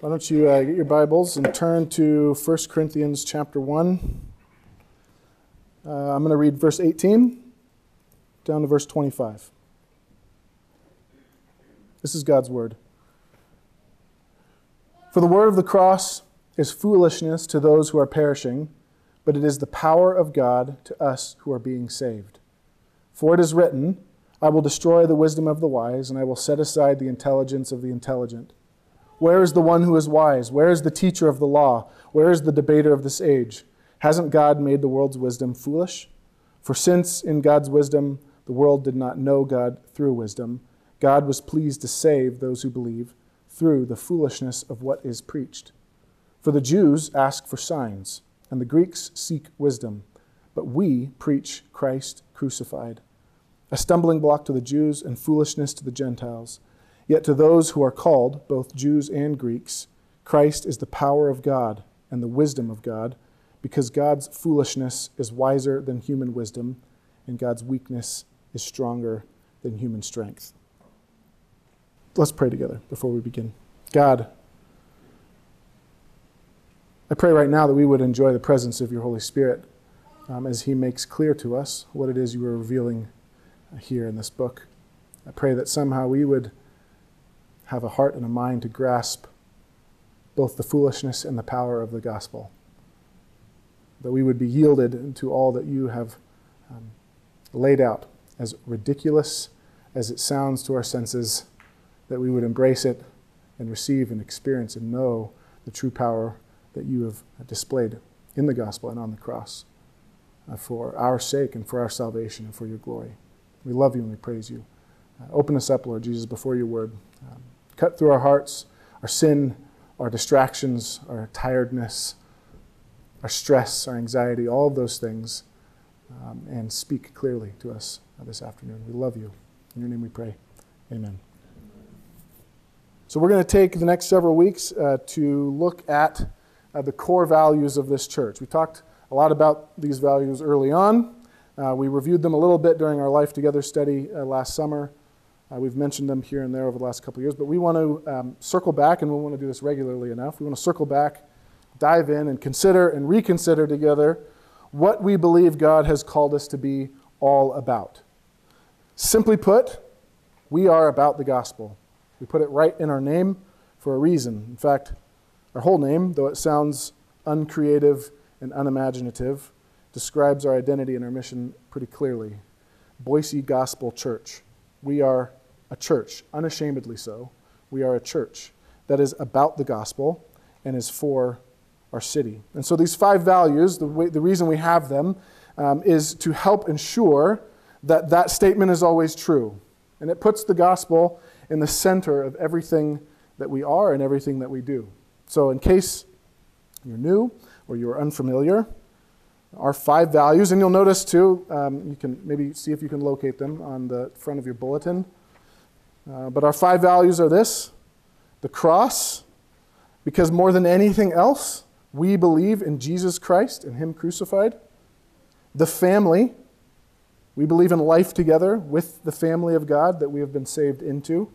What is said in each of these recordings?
Why don't you uh, get your Bibles and turn to 1 Corinthians chapter 1. Uh, I'm going to read verse 18 down to verse 25. This is God's word. For the word of the cross is foolishness to those who are perishing, but it is the power of God to us who are being saved. For it is written, I will destroy the wisdom of the wise, and I will set aside the intelligence of the intelligent. Where is the one who is wise? Where is the teacher of the law? Where is the debater of this age? Hasn't God made the world's wisdom foolish? For since in God's wisdom the world did not know God through wisdom, God was pleased to save those who believe through the foolishness of what is preached. For the Jews ask for signs, and the Greeks seek wisdom, but we preach Christ crucified a stumbling block to the Jews and foolishness to the Gentiles. Yet to those who are called, both Jews and Greeks, Christ is the power of God and the wisdom of God, because God's foolishness is wiser than human wisdom, and God's weakness is stronger than human strength. Let's pray together before we begin. God, I pray right now that we would enjoy the presence of your Holy Spirit um, as He makes clear to us what it is you are revealing here in this book. I pray that somehow we would have a heart and a mind to grasp both the foolishness and the power of the gospel. That we would be yielded to all that you have um, laid out, as ridiculous as it sounds to our senses, that we would embrace it and receive and experience and know the true power that you have displayed in the gospel and on the cross uh, for our sake and for our salvation and for your glory. We love you and we praise you. Uh, open us up, Lord Jesus, before your word. Um, cut through our hearts, our sin, our distractions, our tiredness, our stress, our anxiety, all of those things, um, and speak clearly to us uh, this afternoon. We love you. In your name we pray. Amen. So, we're going to take the next several weeks uh, to look at uh, the core values of this church. We talked a lot about these values early on. Uh, we reviewed them a little bit during our Life Together study uh, last summer. Uh, we've mentioned them here and there over the last couple years, but we want to um, circle back, and we want to do this regularly enough. We want to circle back, dive in, and consider and reconsider together what we believe God has called us to be all about. Simply put, we are about the gospel. We put it right in our name for a reason. In fact, our whole name, though it sounds uncreative and unimaginative, describes our identity and our mission pretty clearly. Boise Gospel Church. We are a church, unashamedly so. We are a church that is about the gospel and is for our city. And so these five values, the, way, the reason we have them um, is to help ensure that that statement is always true. And it puts the gospel in the center of everything that we are and everything that we do. So, in case you're new or you're unfamiliar, our five values, and you'll notice too, um, you can maybe see if you can locate them on the front of your bulletin. Uh, but our five values are this the cross, because more than anything else, we believe in Jesus Christ and Him crucified. The family, we believe in life together with the family of God that we have been saved into.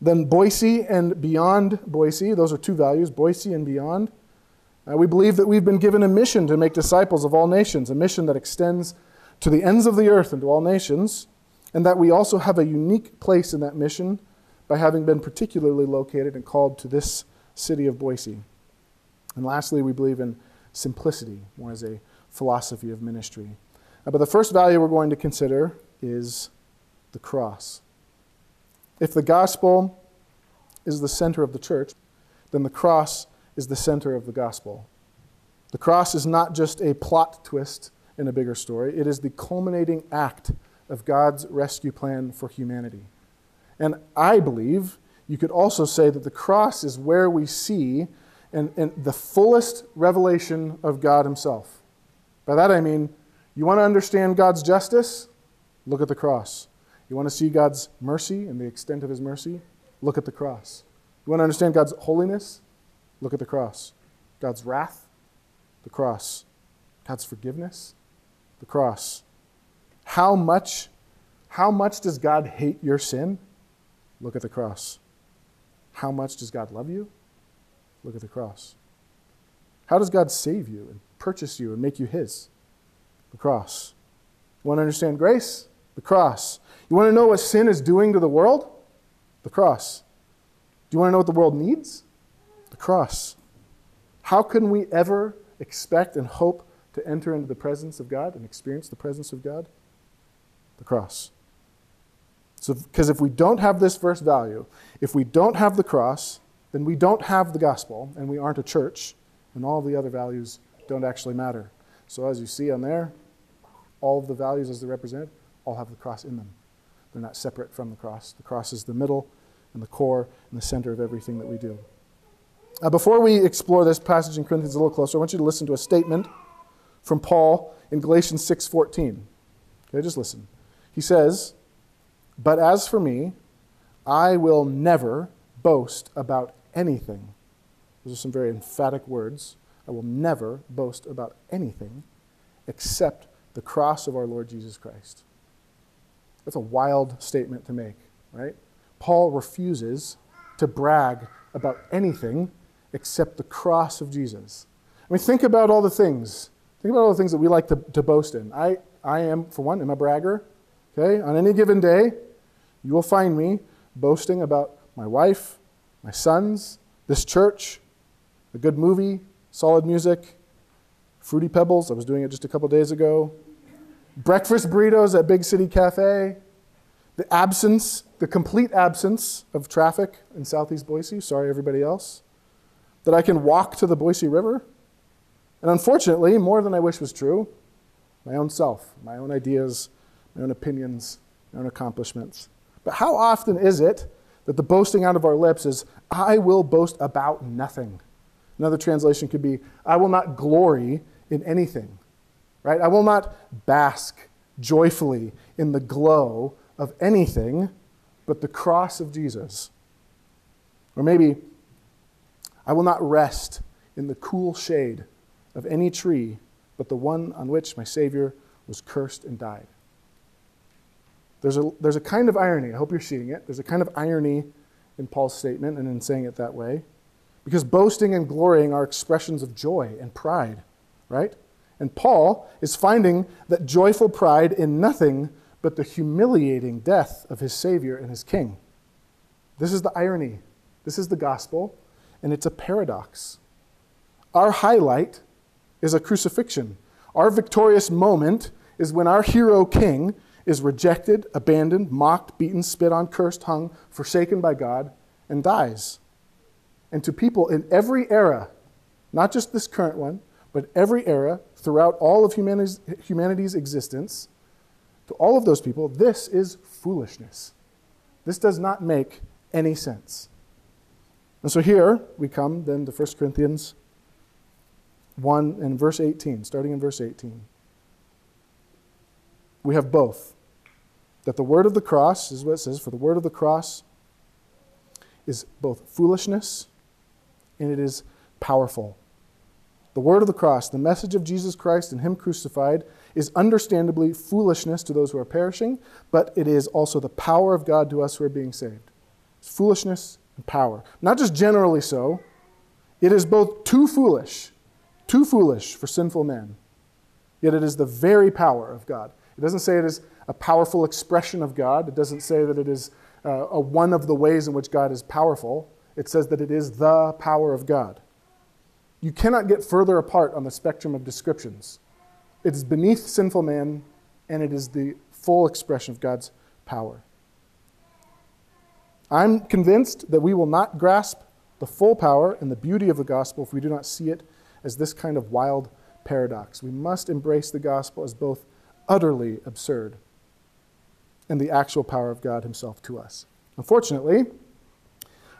Then Boise and beyond Boise, those are two values, Boise and beyond. Uh, we believe that we've been given a mission to make disciples of all nations, a mission that extends to the ends of the earth and to all nations, and that we also have a unique place in that mission by having been particularly located and called to this city of Boise. And lastly, we believe in simplicity, more as a philosophy of ministry. Uh, but the first value we're going to consider is the cross. If the gospel is the center of the church, then the cross is the center of the gospel. The cross is not just a plot twist in a bigger story, it is the culminating act of God's rescue plan for humanity. And I believe you could also say that the cross is where we see and, and the fullest revelation of God Himself. By that I mean, you want to understand God's justice? Look at the cross. You want to see God's mercy and the extent of His mercy? Look at the cross. You want to understand God's holiness? Look at the cross. God's wrath, the cross. God's forgiveness, the cross. How much, how much does God hate your sin? Look at the cross. How much does God love you? Look at the cross. How does God save you and purchase you and make you His? The cross. You want to understand grace? The cross. You want to know what sin is doing to the world? The cross. Do you want to know what the world needs? The cross. How can we ever expect and hope to enter into the presence of God and experience the presence of God? The cross. So, because if we don't have this first value, if we don't have the cross, then we don't have the gospel and we aren't a church, and all the other values don't actually matter. So, as you see on there, all of the values as they're represented all have the cross in them. They're not separate from the cross. The cross is the middle and the core and the center of everything that we do. Uh, before we explore this passage in Corinthians a little closer, I want you to listen to a statement from Paul in Galatians 6:14. Okay, just listen. He says, "But as for me, I will never boast about anything." Those are some very emphatic words. I will never boast about anything except the cross of our Lord Jesus Christ. That's a wild statement to make, right? Paul refuses to brag about anything except the cross of Jesus. I mean, think about all the things. Think about all the things that we like to, to boast in. I, I am, for one, am a bragger. Okay? On any given day, you will find me boasting about my wife, my sons, this church, a good movie, solid music, fruity pebbles. I was doing it just a couple days ago. Breakfast burritos at Big City Cafe. The absence, the complete absence of traffic in Southeast Boise. Sorry, everybody else that I can walk to the Boise River. And unfortunately, more than I wish was true, my own self, my own ideas, own opinions, own accomplishments. But how often is it that the boasting out of our lips is, I will boast about nothing? Another translation could be, I will not glory in anything, right? I will not bask joyfully in the glow of anything but the cross of Jesus. Or maybe I will not rest in the cool shade of any tree but the one on which my Savior was cursed and died. There's a, there's a kind of irony. I hope you're seeing it. There's a kind of irony in Paul's statement and in saying it that way. Because boasting and glorying are expressions of joy and pride, right? And Paul is finding that joyful pride in nothing but the humiliating death of his Savior and his King. This is the irony. This is the gospel and it's a paradox. Our highlight is a crucifixion. Our victorious moment is when our hero king is rejected, abandoned, mocked, beaten, spit on, cursed, hung, forsaken by God, and dies. And to people in every era, not just this current one, but every era throughout all of humanity's, humanity's existence, to all of those people, this is foolishness. This does not make any sense. And so here we come then to 1 Corinthians 1 and verse 18, starting in verse 18. We have both. That the word of the cross, is what it says, for the word of the cross is both foolishness and it is powerful. The word of the cross, the message of Jesus Christ and Him crucified, is understandably foolishness to those who are perishing, but it is also the power of God to us who are being saved. It's foolishness and power. Not just generally so, it is both too foolish, too foolish for sinful men, yet it is the very power of God. It doesn't say it is a powerful expression of God, it doesn't say that it is uh, a one of the ways in which God is powerful. It says that it is the power of God. You cannot get further apart on the spectrum of descriptions. It is beneath sinful man, and it is the full expression of God's power. I'm convinced that we will not grasp the full power and the beauty of the gospel if we do not see it as this kind of wild paradox. We must embrace the gospel as both utterly absurd and the actual power of God Himself to us. Unfortunately,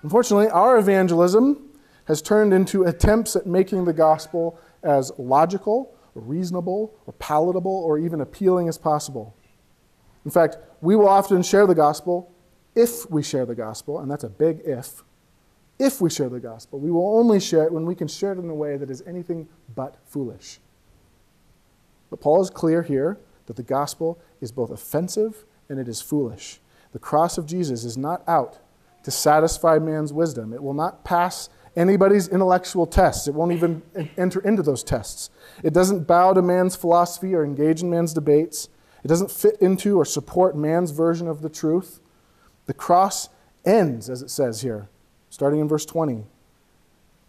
unfortunately, our evangelism has turned into attempts at making the gospel as logical, or reasonable, or palatable, or even appealing as possible. In fact, we will often share the gospel if we share the gospel, and that's a big if, if we share the gospel. We will only share it when we can share it in a way that is anything but foolish. But Paul is clear here that the gospel is both offensive and it is foolish. The cross of Jesus is not out to satisfy man's wisdom. It will not pass anybody's intellectual tests. It won't even enter into those tests. It doesn't bow to man's philosophy or engage in man's debates. It doesn't fit into or support man's version of the truth. The cross ends, as it says here, starting in verse 20.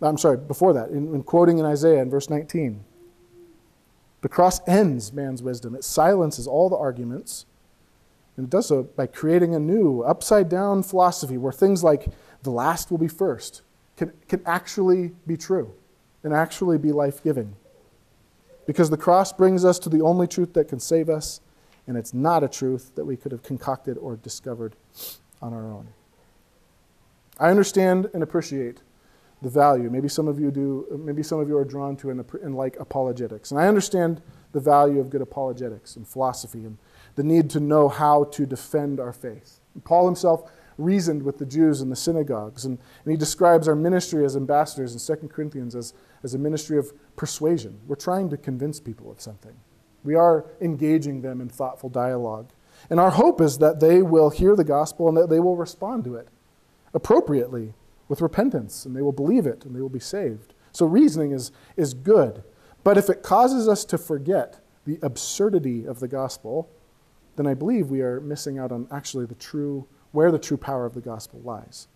I'm sorry, before that, in, in quoting in Isaiah in verse 19. The cross ends man's wisdom, it silences all the arguments. And it does so by creating a new, upside down philosophy where things like the last will be first can, can actually be true and actually be life giving. Because the cross brings us to the only truth that can save us, and it's not a truth that we could have concocted or discovered on our own. I understand and appreciate the value. Maybe some of you do, maybe some of you are drawn to and, like apologetics. And I understand the value of good apologetics and philosophy and the need to know how to defend our faith. Paul himself reasoned with the Jews in the synagogues, and, and he describes our ministry as ambassadors in 2 Corinthians as, as a ministry of persuasion. We're trying to convince people of something, we are engaging them in thoughtful dialogue. And our hope is that they will hear the gospel and that they will respond to it appropriately with repentance, and they will believe it and they will be saved. So, reasoning is, is good. But if it causes us to forget the absurdity of the gospel, then I believe we are missing out on actually the true, where the true power of the gospel lies.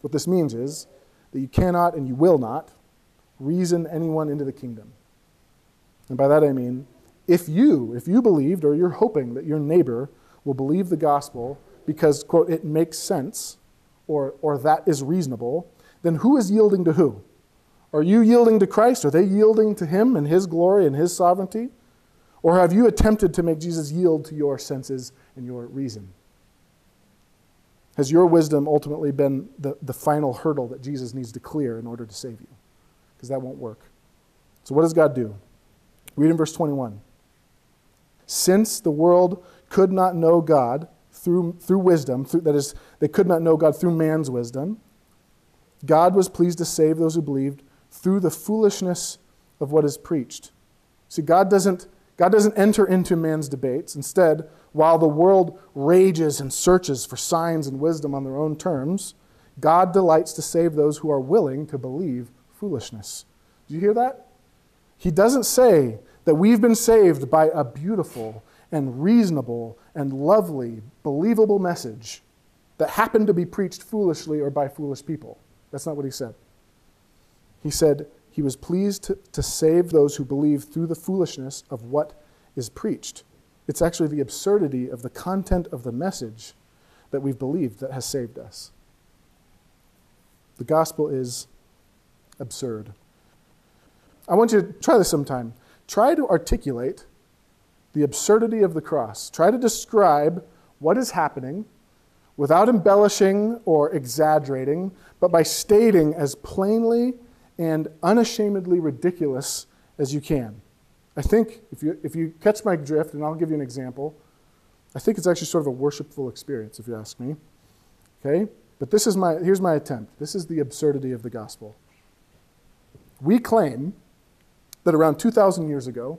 What this means is that you cannot and you will not reason anyone into the kingdom. And by that I mean, if you, if you believed or you're hoping that your neighbor will believe the gospel because, quote, it makes sense or, or that is reasonable, then who is yielding to who? Are you yielding to Christ? Are they yielding to Him and His glory and His sovereignty? Or have you attempted to make Jesus yield to your senses and your reason? Has your wisdom ultimately been the, the final hurdle that Jesus needs to clear in order to save you? Because that won't work. So, what does God do? Read in verse 21. Since the world could not know God, through, through wisdom, through, that is, they could not know God through man's wisdom. God was pleased to save those who believed through the foolishness of what is preached. See, God doesn't, God doesn't enter into man's debates. Instead, while the world rages and searches for signs and wisdom on their own terms, God delights to save those who are willing to believe foolishness. Do you hear that? He doesn't say that we've been saved by a beautiful and reasonable and lovely, believable message that happened to be preached foolishly or by foolish people. That's not what he said. He said he was pleased to, to save those who believe through the foolishness of what is preached. It's actually the absurdity of the content of the message that we've believed that has saved us. The gospel is absurd. I want you to try this sometime. Try to articulate the absurdity of the cross. Try to describe what is happening without embellishing or exaggerating, but by stating as plainly and unashamedly ridiculous as you can. I think, if you, if you catch my drift, and I'll give you an example, I think it's actually sort of a worshipful experience, if you ask me. Okay? But this is my, here's my attempt. This is the absurdity of the gospel. We claim that around 2,000 years ago,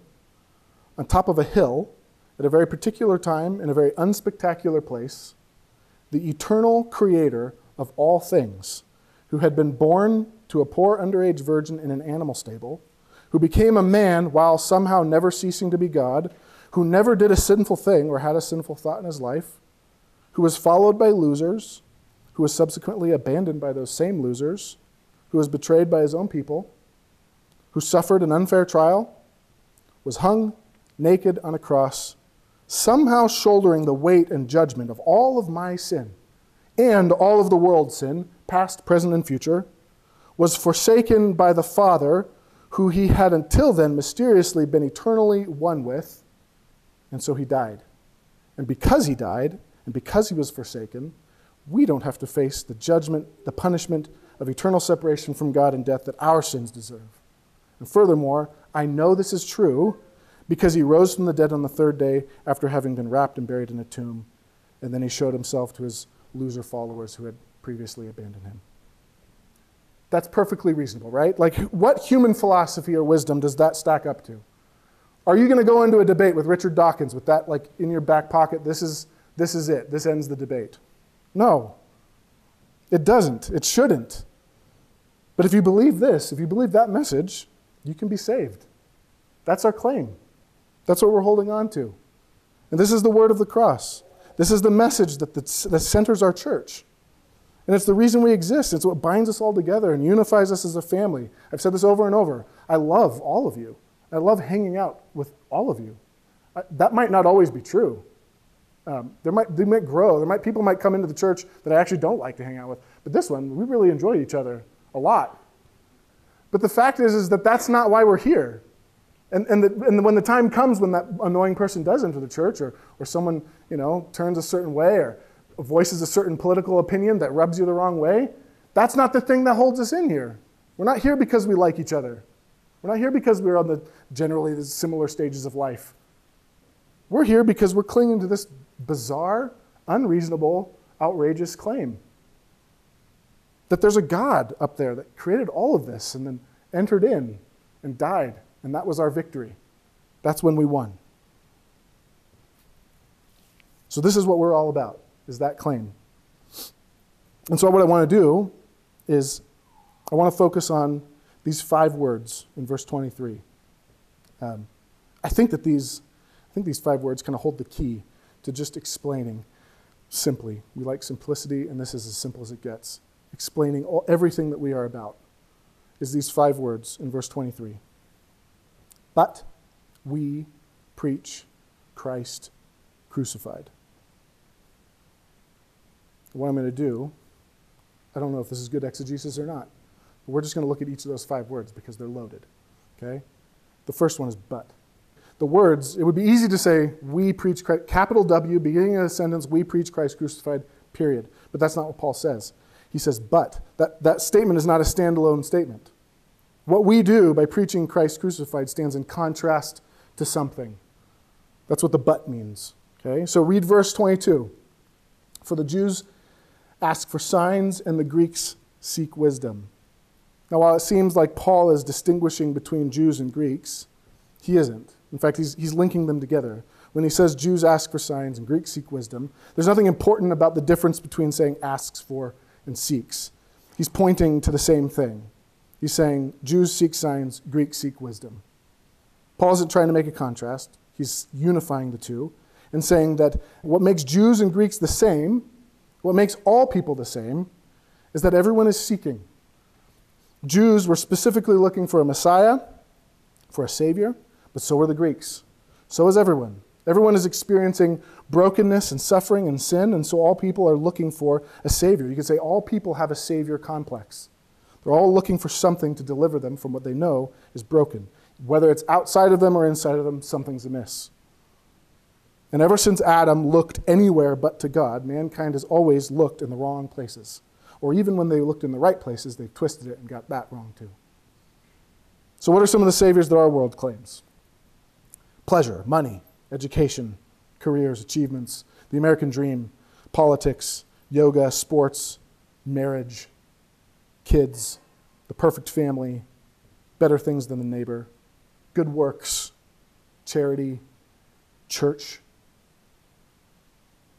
on top of a hill at a very particular time in a very unspectacular place, the eternal creator of all things, who had been born to a poor underage virgin in an animal stable, who became a man while somehow never ceasing to be God, who never did a sinful thing or had a sinful thought in his life, who was followed by losers, who was subsequently abandoned by those same losers, who was betrayed by his own people, who suffered an unfair trial, was hung naked on a cross, somehow shouldering the weight and judgment of all of my sin and all of the world's sin, past, present, and future, was forsaken by the Father, who he had until then mysteriously been eternally one with, and so he died. And because he died, and because he was forsaken, we don't have to face the judgment, the punishment of eternal separation from God and death that our sins deserve. And furthermore, I know this is true because he rose from the dead on the third day after having been wrapped and buried in a tomb. And then he showed himself to his loser followers who had previously abandoned him. That's perfectly reasonable, right? Like, what human philosophy or wisdom does that stack up to? Are you going to go into a debate with Richard Dawkins with that, like, in your back pocket? This is, this is it. This ends the debate. No. It doesn't. It shouldn't. But if you believe this, if you believe that message, you can be saved. That's our claim. That's what we're holding on to. And this is the word of the cross. This is the message that, that centers our church. And it's the reason we exist. It's what binds us all together and unifies us as a family. I've said this over and over. I love all of you. I love hanging out with all of you. I, that might not always be true. Um, there might, they might grow. There might, people might come into the church that I actually don't like to hang out with. But this one, we really enjoy each other a lot. But the fact is, is that that's not why we're here. And, and, the, and when the time comes when that annoying person does enter the church or, or someone you know, turns a certain way or voices a certain political opinion that rubs you the wrong way, that's not the thing that holds us in here. We're not here because we like each other. We're not here because we're on the generally the similar stages of life. We're here because we're clinging to this bizarre, unreasonable, outrageous claim that there's a God up there that created all of this and then entered in and died, and that was our victory. That's when we won. So this is what we're all about, is that claim. And so what I want to do is I want to focus on these five words in verse 23. Um, I think that these, I think these five words kind of hold the key to just explaining simply. We like simplicity, and this is as simple as it gets. Explaining all, everything that we are about is these five words in verse 23. But we preach Christ crucified. What I'm going to do, I don't know if this is good exegesis or not. But we're just going to look at each of those five words because they're loaded. Okay? The first one is but. The words, it would be easy to say, we preach Christ, capital W, beginning of the sentence, we preach Christ crucified, period. But that's not what Paul says. He says, but. That, that statement is not a standalone statement. What we do by preaching Christ crucified stands in contrast to something. That's what the but means. Okay? So read verse 22. For the Jews ask for signs, and the Greeks seek wisdom. Now, while it seems like Paul is distinguishing between Jews and Greeks, he isn't. In fact, he's, he's linking them together. When he says Jews ask for signs and Greeks seek wisdom, there's nothing important about the difference between saying asks for and seeks. He's pointing to the same thing. He's saying Jews seek signs, Greeks seek wisdom. Paul isn't trying to make a contrast, he's unifying the two and saying that what makes Jews and Greeks the same, what makes all people the same, is that everyone is seeking. Jews were specifically looking for a Messiah, for a Savior, but so were the Greeks. So is everyone. Everyone is experiencing brokenness and suffering and sin, and so all people are looking for a Savior. You could say all people have a Savior complex. They're all looking for something to deliver them from what they know is broken. Whether it's outside of them or inside of them, something's amiss. And ever since Adam looked anywhere but to God, mankind has always looked in the wrong places. Or even when they looked in the right places, they twisted it and got that wrong too. So, what are some of the saviors that our world claims? Pleasure, money, education, careers, achievements, the American dream, politics, yoga, sports, marriage, kids, the perfect family, better things than the neighbor, good works, charity, church.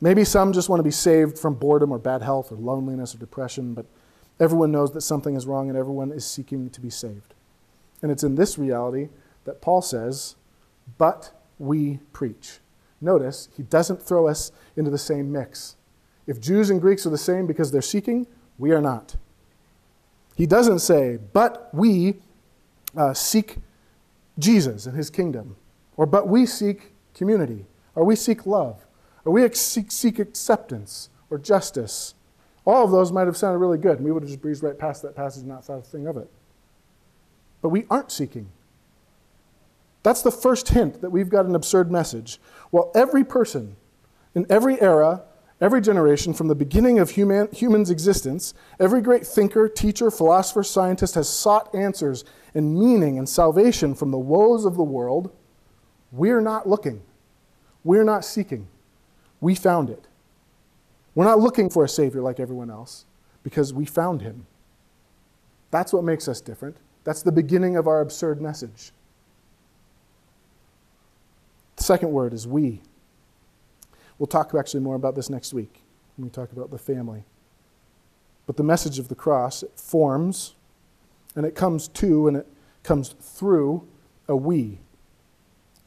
Maybe some just want to be saved from boredom or bad health or loneliness or depression, but everyone knows that something is wrong and everyone is seeking to be saved. And it's in this reality that Paul says, but we preach. Notice, he doesn't throw us into the same mix. If Jews and Greeks are the same because they're seeking, we are not. He doesn't say, but we uh, seek Jesus and his kingdom, or but we seek community, or we seek love, or we seek, seek acceptance or justice. All of those might have sounded really good, and we would have just breezed right past that passage and not thought a thing of it. But we aren't seeking. That's the first hint that we've got an absurd message. Well, every person in every era, every generation, from the beginning of human, human's existence, every great thinker, teacher, philosopher, scientist has sought answers and meaning and salvation from the woes of the world. We're not looking. We're not seeking. We found it. We're not looking for a Savior like everyone else because we found Him. That's what makes us different. That's the beginning of our absurd message. The second word is we. We'll talk actually more about this next week when we talk about the family. But the message of the cross it forms and it comes to and it comes through a we.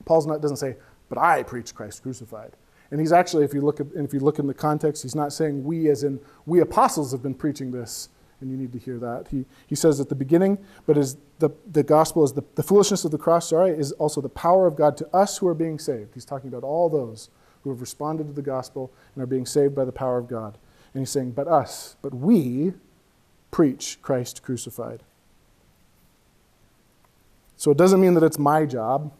Paul's not doesn't say, but I preach Christ crucified. And he's actually, if you look at, if you look in the context, he's not saying we as in we apostles have been preaching this, and you need to hear that. He, he says at the beginning, but is the, the gospel is the, the foolishness of the cross, sorry, is also the power of God to us who are being saved. He's talking about all those who have responded to the gospel and are being saved by the power of God. And he's saying, but us, but we preach Christ crucified. So it doesn't mean that it's my job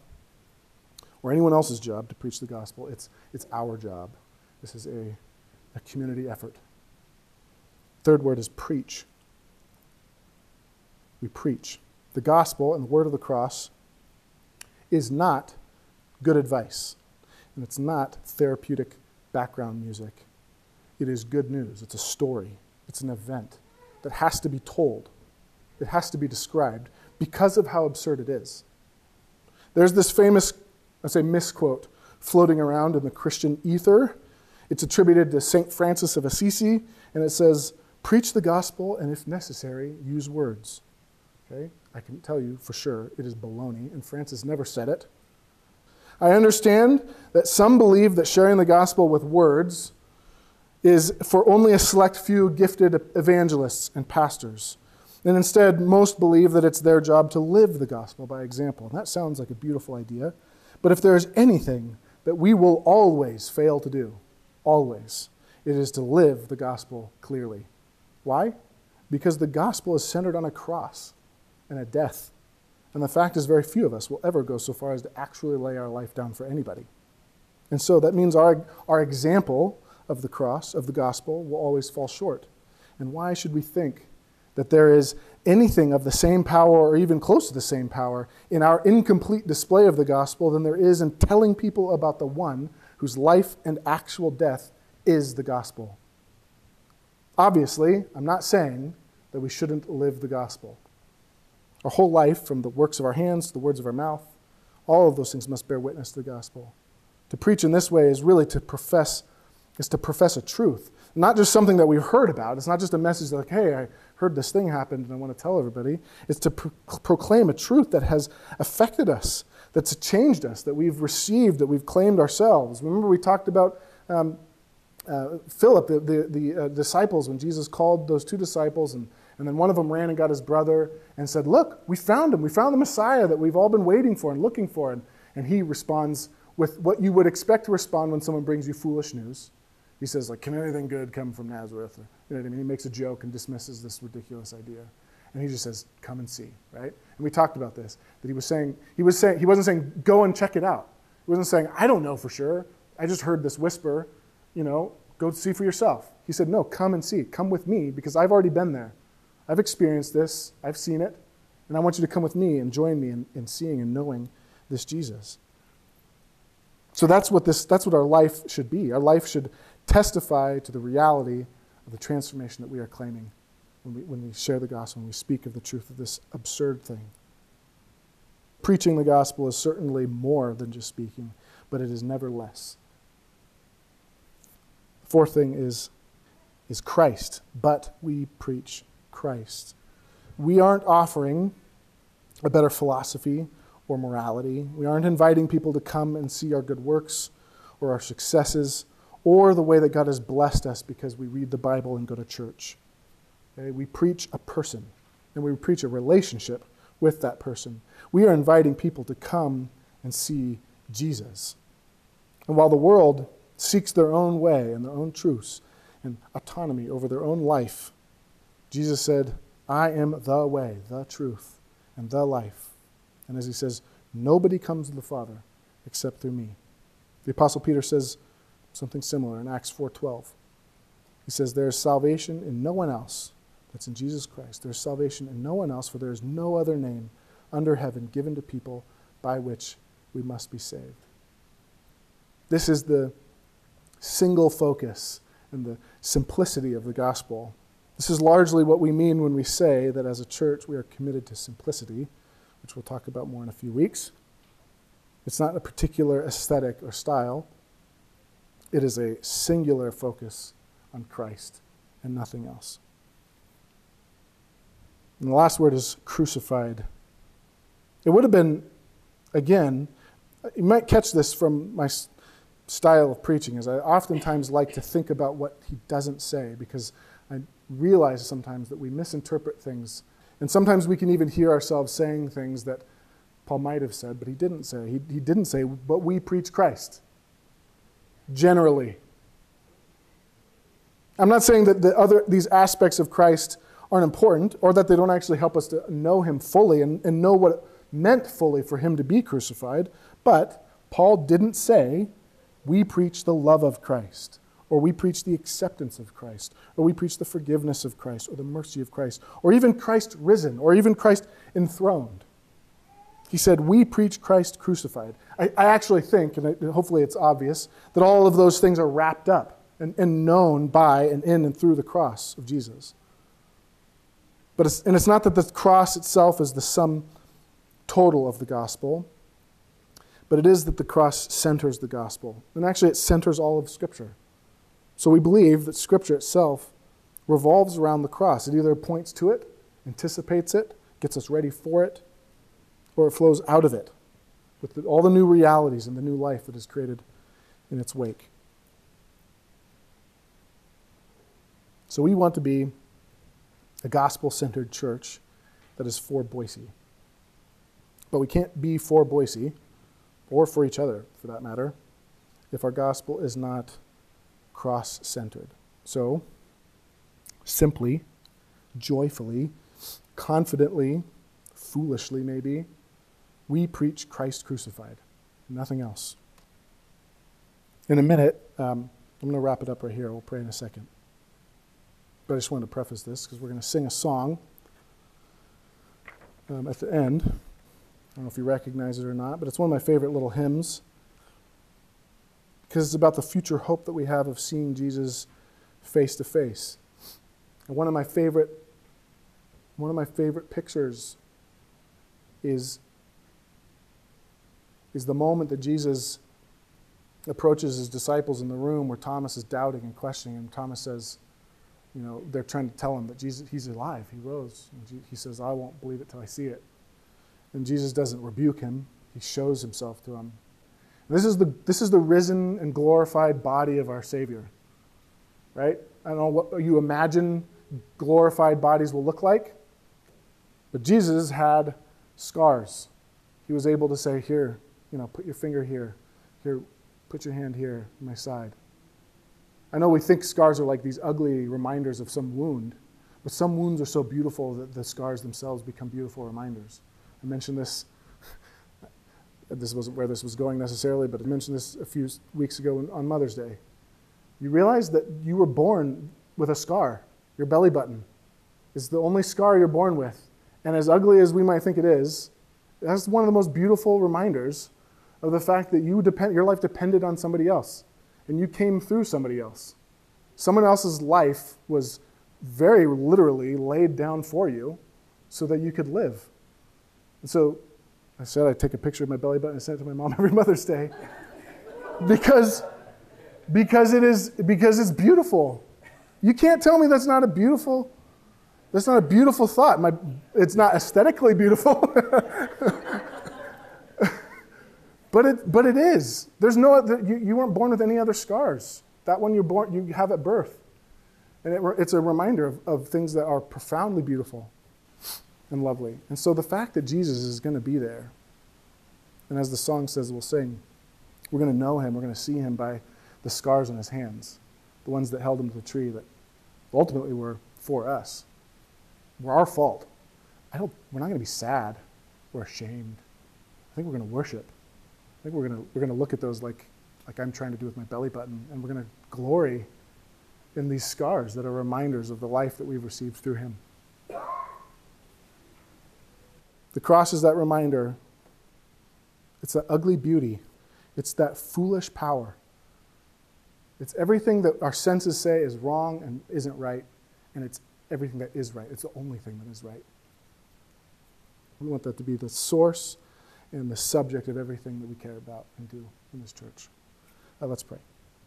or anyone else's job to preach the gospel. It's, it's our job. This is a, a community effort. Third word is preach. We preach. The gospel and the word of the cross is not good advice, and it's not therapeutic background music. It is good news. It's a story, it's an event that has to be told, it has to be described because of how absurd it is. There's this famous I say misquote, floating around in the Christian ether. It's attributed to St. Francis of Assisi, and it says, Preach the gospel, and if necessary, use words. Okay? I can tell you for sure it is baloney, and Francis never said it. I understand that some believe that sharing the gospel with words is for only a select few gifted evangelists and pastors. And instead, most believe that it's their job to live the gospel by example. And that sounds like a beautiful idea. But if there is anything that we will always fail to do, always, it is to live the gospel clearly. Why? Because the gospel is centered on a cross and a death. And the fact is, very few of us will ever go so far as to actually lay our life down for anybody. And so that means our, our example of the cross, of the gospel, will always fall short. And why should we think that there is anything of the same power or even close to the same power in our incomplete display of the gospel than there is in telling people about the one whose life and actual death is the gospel. Obviously, I'm not saying that we shouldn't live the gospel. Our whole life, from the works of our hands to the words of our mouth, all of those things must bear witness to the gospel. To preach in this way is really to profess, is to profess a truth. Not just something that we've heard about. It's not just a message like, hey, I heard this thing happened and I want to tell everybody. It's to pro- proclaim a truth that has affected us, that's changed us, that we've received, that we've claimed ourselves. Remember, we talked about um, uh, Philip, the, the, the uh, disciples, when Jesus called those two disciples, and, and then one of them ran and got his brother and said, Look, we found him. We found the Messiah that we've all been waiting for and looking for. And, and he responds with what you would expect to respond when someone brings you foolish news. He says, like, can anything good come from Nazareth? Or, you know what I mean? He makes a joke and dismisses this ridiculous idea. And he just says, come and see, right? And we talked about this, that he was saying, he was saying, he wasn't saying, go and check it out. He wasn't saying, I don't know for sure. I just heard this whisper, you know, go see for yourself. He said, no, come and see. Come with me because I've already been there. I've experienced this. I've seen it. And I want you to come with me and join me in, in seeing and knowing this Jesus. So that's what this that's what our life should be. Our life should testify to the reality of the transformation that we are claiming when we, when we share the gospel and we speak of the truth of this absurd thing. Preaching the gospel is certainly more than just speaking, but it is never less. The fourth thing is, is Christ, but we preach Christ. We aren't offering a better philosophy or morality. We aren't inviting people to come and see our good works or our successes or the way that God has blessed us because we read the Bible and go to church. Okay? We preach a person, and we preach a relationship with that person. We are inviting people to come and see Jesus. And while the world seeks their own way and their own truths and autonomy over their own life, Jesus said, I am the way, the truth, and the life. And as he says, nobody comes to the Father except through me. The Apostle Peter says, something similar in Acts 4:12. He says there is salvation in no one else. That's in Jesus Christ. There is salvation in no one else, for there is no other name under heaven given to people by which we must be saved. This is the single focus and the simplicity of the gospel. This is largely what we mean when we say that as a church we are committed to simplicity, which we'll talk about more in a few weeks. It's not a particular aesthetic or style. It is a singular focus on Christ and nothing else. And the last word is crucified. It would have been, again, you might catch this from my style of preaching, is I oftentimes like to think about what he doesn't say because I realize sometimes that we misinterpret things. And sometimes we can even hear ourselves saying things that Paul might have said, but he didn't say. He, he didn't say, but we preach Christ. Generally. I'm not saying that the other, these aspects of Christ aren't important or that they don't actually help us to know him fully and, and know what it meant fully for him to be crucified, but Paul didn't say, we preach the love of Christ, or we preach the acceptance of Christ, or we preach the forgiveness of Christ, or the mercy of Christ, or even Christ risen, or even Christ enthroned. He said, We preach Christ crucified. I, I actually think, and hopefully it's obvious, that all of those things are wrapped up and, and known by and in and through the cross of Jesus. But it's, and it's not that the cross itself is the sum total of the gospel, but it is that the cross centers the gospel. And actually, it centers all of Scripture. So we believe that Scripture itself revolves around the cross. It either points to it, anticipates it, gets us ready for it, or it flows out of it with the, all the new realities and the new life that is created in its wake. So we want to be a gospel centered church that is for Boise. But we can't be for Boise, or for each other for that matter, if our gospel is not cross centered. So, simply, joyfully, confidently, foolishly maybe, we preach Christ crucified, nothing else. In a minute, um, I'm going to wrap it up right here. We'll pray in a second. But I just wanted to preface this because we're going to sing a song um, at the end. I don't know if you recognize it or not, but it's one of my favorite little hymns because it's about the future hope that we have of seeing Jesus face to face. And one of my favorite one of my favorite pictures is is the moment that Jesus approaches his disciples in the room where Thomas is doubting and questioning him. Thomas says, you know, they're trying to tell him that Jesus, he's alive, he rose. And he says, I won't believe it till I see it. And Jesus doesn't rebuke him, he shows himself to him. This is the, this is the risen and glorified body of our Savior, right? I don't know what you imagine glorified bodies will look like, but Jesus had scars. He was able to say, Here, you know, put your finger here. Here, put your hand here, my side. I know we think scars are like these ugly reminders of some wound, but some wounds are so beautiful that the scars themselves become beautiful reminders. I mentioned this, this wasn't where this was going necessarily, but I mentioned this a few weeks ago on Mother's Day. You realize that you were born with a scar. Your belly button is the only scar you're born with. And as ugly as we might think it is, that's one of the most beautiful reminders of the fact that you depend, your life depended on somebody else and you came through somebody else. Someone else's life was very literally laid down for you so that you could live. And so I said I'd take a picture of my belly button and send it to my mom every Mother's Day because, because, it is, because it's beautiful. You can't tell me that's not a beautiful that's not a beautiful thought. My, it's not aesthetically beautiful. But it, but it is. There's no, you, you weren't born with any other scars. That one you're born, you have at birth. And it, it's a reminder of, of things that are profoundly beautiful and lovely. And so the fact that Jesus is going to be there, and as the song says, we'll sing, we're going to know him, we're going to see him by the scars on his hands, the ones that held him to the tree that ultimately were for us, were our fault. I don't, we're not going to be sad or ashamed. I think we're going to worship. I think we're going to, we're gonna look at those like, like I'm trying to do with my belly button, and we're going to glory in these scars that are reminders of the life that we've received through Him. The cross is that reminder. It's that ugly beauty. It's that foolish power. It's everything that our senses say is wrong and isn't right, and it's everything that is right. It's the only thing that is right. We want that to be the source and the subject of everything that we care about and do in this church. Uh, let's pray.